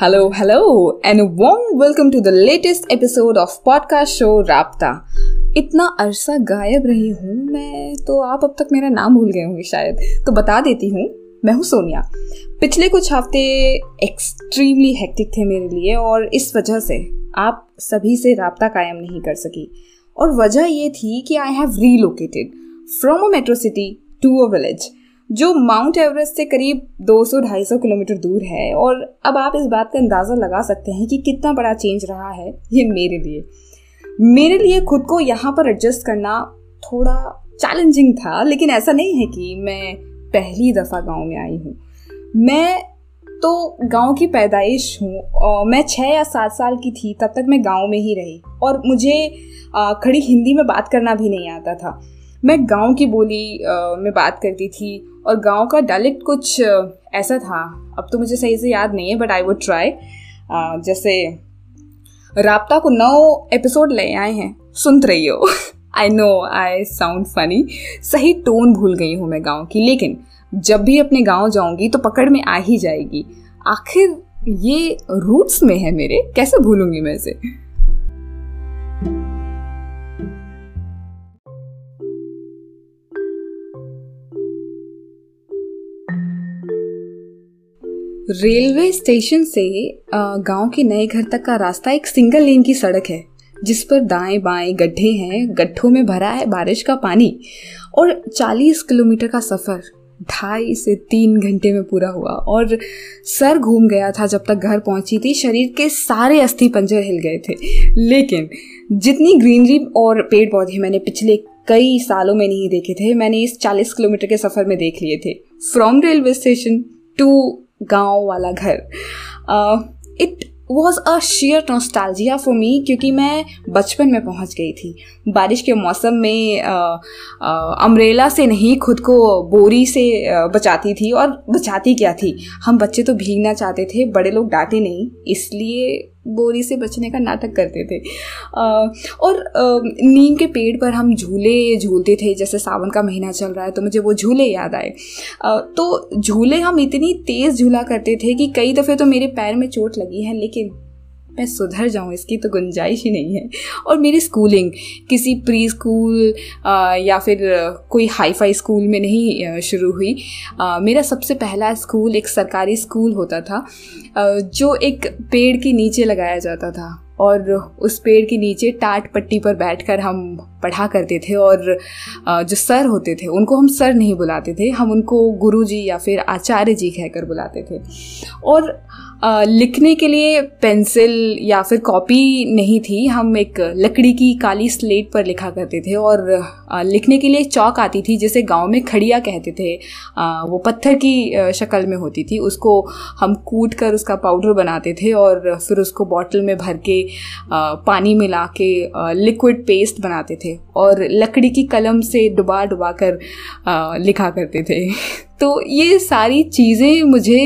Hello, hello, and a warm welcome to the latest episode of podcast show राबता इतना अरसा गायब रही हूँ मैं तो आप अब तक मेरा नाम भूल गए होंगे शायद। तो बता देती हूँ मैं हूँ सोनिया। पिछले कुछ हफ़्ते एक्सट्रीमली हेक्टिक थे मेरे लिए और इस वजह से आप सभी से रबता कायम नहीं कर सकी। और वजह ये थी कि I have relocated from a metro city to a village जो माउंट एवरेस्ट से करीब 200-250 किलोमीटर दूर है और अब आप इस बात का अंदाज़ा लगा सकते हैं कि कितना बड़ा चेंज रहा है ये मेरे लिए। मेरे लिए खुद को यहाँ पर एडजस्ट करना थोड़ा चैलेंजिंग था, लेकिन ऐसा नहीं है कि मैं पहली दफ़ा गाँव में आई हूँ। मैं तो गाँव की पैदाइश हूँ मैं छः या सात साल की थी, तब तक मैं गाँव में ही रही और मुझे खड़ी हिंदी में बात करना भी नहीं आता था। मैं गाँव की बोली में बात करती थी और गाँव का डायलेक्ट कुछ ऐसा था। अब तो मुझे सही से याद नहीं है बट आई वुड ट्राई जैसे, राबता को नौ एपिसोड ले आए हैं, सुनते रही हो I know I sound funny सही टोन भूल गई हूँ मैं गाँव की, लेकिन जब भी अपने गाँव जाऊँगी तो पकड़ में आ ही जाएगी। आखिर ये रूट्स में है मेरे? कैसे भूलूँगी मैं इसे? रेलवे स्टेशन से गाँव के नए घर तक का रास्ता एक सिंगल लेन की सड़क है, जिस पर दाएँ बाएँ गड्ढे हैं, गड्ढों में भरा है बारिश का पानी, और 40 किलोमीटर का सफ़र, ढाई से तीन घंटे में पूरा हुआ, और सर घूम गया था जब तक घर पहुँची थी, शरीर के सारे अस्थि पंजर हिल गए थे। लेकिन, जितनी ग्रीनरी और पेड़ पौधे मैंने पिछले कई सालों में नहीं देखे थे, मैंने इस 40 किलोमीटर के सफ़र में देख लिए थे। फ्रॉम रेलवे स्टेशन टू गाँव वाला घर। It was a share nostalgia for me क्योंकि मैं बचपन में पहुँच गई थी। बारिश के मौसम में अम्ब्रेला से नहीं, खुद को बोरी से बचाती थी। और बचाती क्या थी? हम बच्चे तो भीगना चाहते थे, बड़े लोग डांटे नहीं, इसलिए बोरी से बचने का नाटक करते थे। और नीम के पेड़ पर हम झूले झूलते थे, जैसे सावन का महीना चल रहा है तो मुझे वो झूले याद आए। तो झूले हम इतनी तेज़ झूला करते थे कि कई दफ़े तो मेरे पैर में चोट लगी है, लेकिन मैं सुधर जाऊँ, इसकी तो गुंजाइश ही नहीं है। और मेरी स्कूलिंग किसी प्री स्कूल या फिर कोई हाई फाई स्कूल में नहीं शुरू हुई। मेरा सबसे पहला स्कूल एक सरकारी स्कूल होता था जो एक पेड़ के नीचे लगाया जाता था। और उस पेड़ के नीचे टाट पट्टी पर बैठकर हम पढ़ा करते थे और जो सर होते थे, उनको हम सर नहीं बुलाते थे, हम उनको गुरु जी या फिर आचार्य जी कहकर बुलाते थे। और लिखने के लिए पेंसिल या फिर कॉपी नहीं थी। हम एक लकड़ी की काली स्लेट पर लिखा करते थे और लिखने के लिए चौक आती थी जिसे गाँव में खड़िया कहते थे। वो पत्थर की शक्ल में होती थी। उसको हम कूट कर उसका पाउडर बनाते थे और फिर उसको बॉटल में भर के पानी मिला के लिक्विड पेस्ट बनाते थे और लकड़ी की कलम से डुबा डुबा कर लिखा करते थे। तो ये सारी चीज़ें मुझे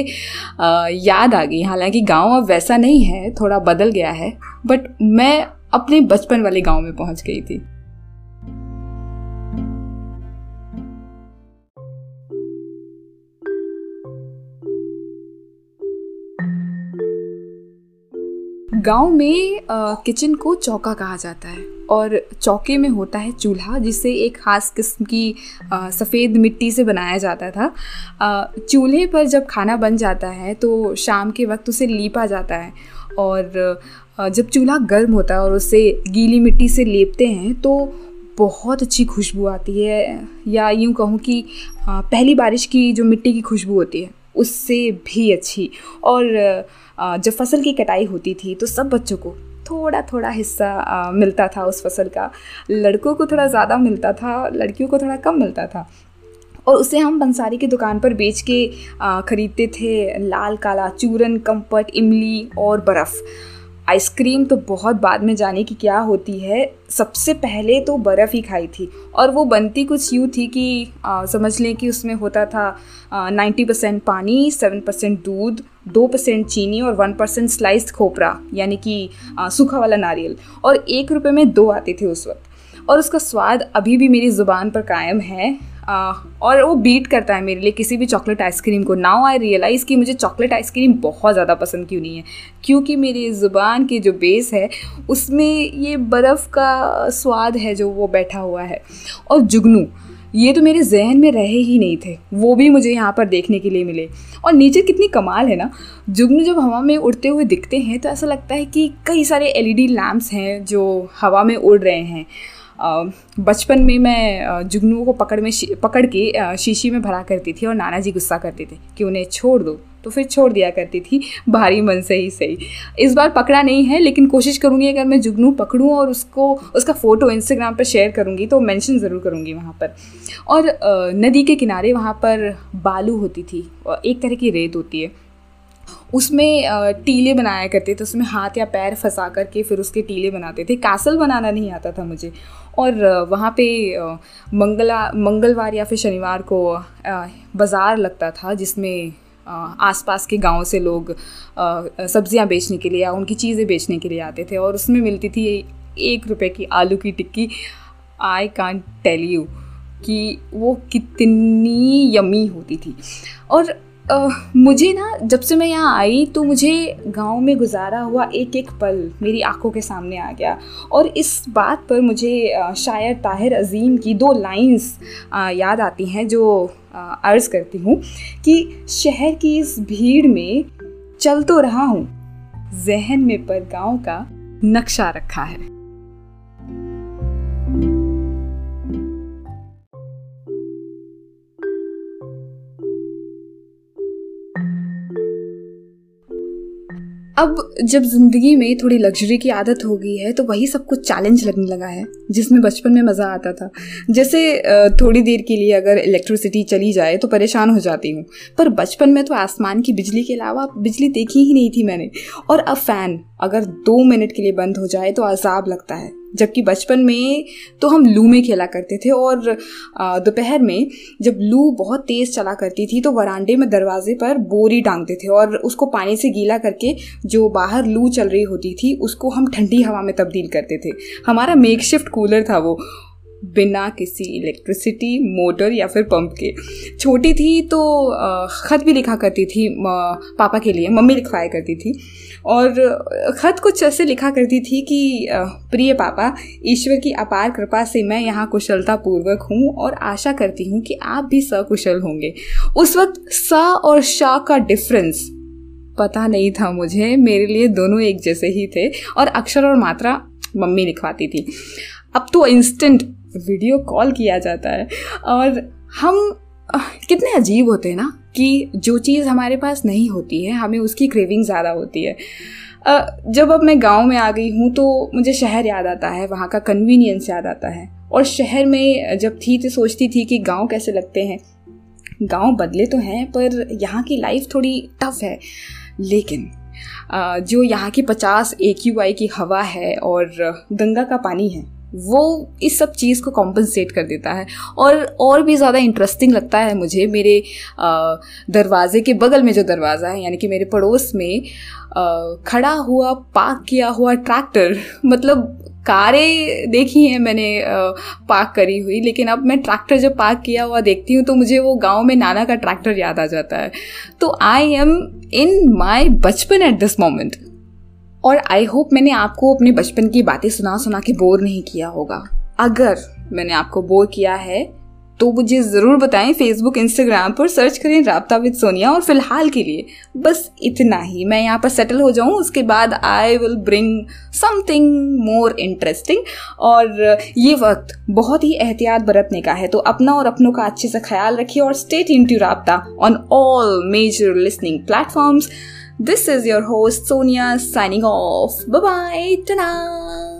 याद आ गई। हालाँकि गाँव अब वैसा नहीं है, थोड़ा बदल गया है बट मैं अपने बचपन वाले गाँव में पहुँच गई थी। गाँव में किचन को चौका कहा जाता है। और चौके में होता है चूल्हा, जिसे एक ख़ास किस्म की सफ़ेद मिट्टी से बनाया जाता था। चूल्हे पर जब खाना बन जाता है तो शाम के वक्त उसे लीपा जाता है और जब चूल्हा गर्म होता है और उसे गीली मिट्टी से लेपते हैं तो बहुत अच्छी खुशबू आती है। या यूँ कहूँ कि पहली बारिश की जो मिट्टी की खुशबू होती है, उससे भी अच्छी। और जब फ़सल की कटाई होती थी तो सब बच्चों को थोड़ा थोड़ा हिस्सा आ, मिलता था उस फ़सल का। लड़कों को थोड़ा ज़्यादा मिलता था लड़कियों को थोड़ा कम मिलता था। और उसे हम बंसारी की दुकान पर बेच के ख़रीदते थे। लाल काला चूरन कम्पट इमली और बर्फ़। आइसक्रीम तो बहुत बाद में जाने की क्या होती है। सबसे पहले तो बर्फ़ ही खाई थी और वो बनती कुछ यूँ थी कि आ, समझ लें कि उसमें होता था नाइन्टी परसेंट पानी सेवन परसेंट दूध दो परसेंट चीनी और वन परसेंट स्लाइस्ड खोपरा यानी कि सूखा वाला नारियल और एक रुपये में दो आते थे उस वक्त। और उसका स्वाद अभी भी मेरी ज़ुबान पर कायम है। और वो बीट करता है मेरे लिए किसी भी चॉकलेट आइसक्रीम को। नाउ आई रियलाइज़ कि मुझे चॉकलेट आइसक्रीम बहुत ज़्यादा पसंद क्यों नहीं है। क्योंकि मेरी ज़ुबान की जो बेस है, उसमें ये बर्फ़ का स्वाद है जो वो बैठा हुआ है। और जुगनू, ये तो मेरे जहन में रहे ही नहीं थे। वो भी मुझे यहाँ पर देखने के लिए मिले। और नीचे कितनी कमाल है ना, जुगनू जब हवा में उड़ते हुए दिखते हैं तो ऐसा लगता है कि कई सारे एलईडी लैम्प्स हैं जो हवा में उड़ रहे हैं। बचपन में मैं जुगनुओं को पकड़ में पकड़ के शीशी में भरा करती थी और नाना जी गुस्सा करते थे कि उन्हें छोड़ दो। तो फिर छोड़ दिया करती थी, भारी मन से ही सही। इस बार पकड़ा नहीं है, लेकिन कोशिश करूँगी अगर मैं जुगनू पकड़ूँ और उसको, उसका फ़ोटो इंस्टाग्राम पर शेयर करूँगी तो मेंशन ज़रूर करूँगी वहाँ पर। और नदी के किनारे वहाँ पर बालू होती थी एक तरह की रेत होती है। उसमें टीले बनाया करते थे, उसमें हाथ या पैर फंसा करके फिर उसके टीले बनाते थे। कासल बनाना नहीं आता था मुझे। और वहाँ पे मंगला, मंगलवार या फिर शनिवार को बाज़ार लगता था जिसमें आसपास के गाँव से लोग सब्ज़ियाँ बेचने के लिए या उनकी चीज़ें बेचने के लिए आते थे। और उसमें मिलती थी एक रुपए की आलू की टिक्की। आई कान टेल यू कि वो कितनी यमी होती थी। और मुझे ना, जब से मैं यहाँ आई तो मुझे गाँव में गुजारा हुआ एक एक पल मेरी आँखों के सामने आ गया। और इस बात पर मुझे शायर ताहिर अजीम की दो लाइंस याद आती हैं जो अर्ज़ करती हूँ कि शहर की इस भीड़ में चल तो रहा हूँ, जहन में पर गाँव का नक्शा रखा है। अब जब ज़िंदगी में थोड़ी लग्जरी की आदत हो गई है तो वही सब कुछ चैलेंज लगने लगा है, जिसमें बचपन में मज़ा आता था। जैसे थोड़ी देर के लिए अगर इलेक्ट्रिसिटी चली जाए तो परेशान हो जाती हूँ। पर बचपन में तो आसमान की बिजली के अलावा बिजली देखी ही नहीं थी मैंने। और अब फ़ैन अगर दो मिनट के लिए बंद हो जाए तो अजाब लगता है। जबकि बचपन में तो हम लू में खेला करते थे और दोपहर में जब लू बहुत तेज़ चला करती थी तो वरांडे में दरवाजे पर बोरी टांगते थे और उसको पानी से गीला करके जो बाहर लू चल रही होती थी उसको हम ठंडी हवा में तब्दील करते थे। हमारा मेक शिफ्ट कूलर था वो। बिना किसी इलेक्ट्रिसिटी मोटर या फिर पंप के। छोटी थी तो ख़त भी लिखा करती थी पापा के लिए, मम्मी लिखवाया करती थी। और ख़त कुछ ऐसे लिखा करती थी कि प्रिय पापा, ईश्वर की अपार कृपा से मैं यहाँ कुशलता पूर्वक हूँ और आशा करती हूँ कि आप भी सकुशल होंगे। उस वक्त स और शाह का डिफरेंस पता नहीं था मुझे, मेरे लिए दोनों एक जैसे ही थे और अक्षर और मात्रा मम्मी लिखवाती थी। अब तो इंस्टेंट वीडियो कॉल किया जाता है। और हम, कितने अजीब होते हैं ना कि जो चीज़ हमारे पास नहीं होती है, हमें उसकी क्रेविंग ज़्यादा होती है। जब अब मैं गाँव में आ गई हूँ तो मुझे शहर याद आता है, वहाँ का कन्वीनियंस याद आता है। और शहर में जब थी तो सोचती थी कि गाँव कैसे लगते हैं। गाँव बदले तो हैं, पर यहाँ की लाइफ थोड़ी टफ है। लेकिन जो यहाँ की पचास ए की हवा है और गंगा का पानी है वो इस सब चीज़ को कॉम्पनसेट कर देता है। और और भी ज़्यादा इंटरेस्टिंग लगता है मुझे मेरे दरवाजे के बगल में जो दरवाज़ा है, यानी कि मेरे पड़ोस में खड़ा हुआ पार्क किया हुआ ट्रैक्टर मतलब कारें देखी हैं मैंने पार्क करी हुई, लेकिन अब मैं ट्रैक्टर जब पार्क किया हुआ देखती हूँ तो मुझे वो गाँव में नाना का ट्रैक्टर याद आ जाता है। तो आई एम इन माई बचपन एट दिस मोमेंट और आई होप मैंने आपको अपने बचपन की बातें सुना सुना के बोर नहीं किया होगा। अगर मैंने आपको बोर किया है तो मुझे ज़रूर बताएँ फेसबुक इंस्टाग्राम पर सर्च करें रबता विद सोनिया और फ़िलहाल के लिए बस इतना ही। मैं यहाँ पर सेटल हो जाऊँ, उसके बाद I will bring something more interesting और ये वक्त बहुत ही एहतियात बरतने का है तो अपना और अपनों का अच्छे से ख्याल रखिए और stay in to Rabta on all major listening platforms This is your host Sonia signing off. Bye bye. Ta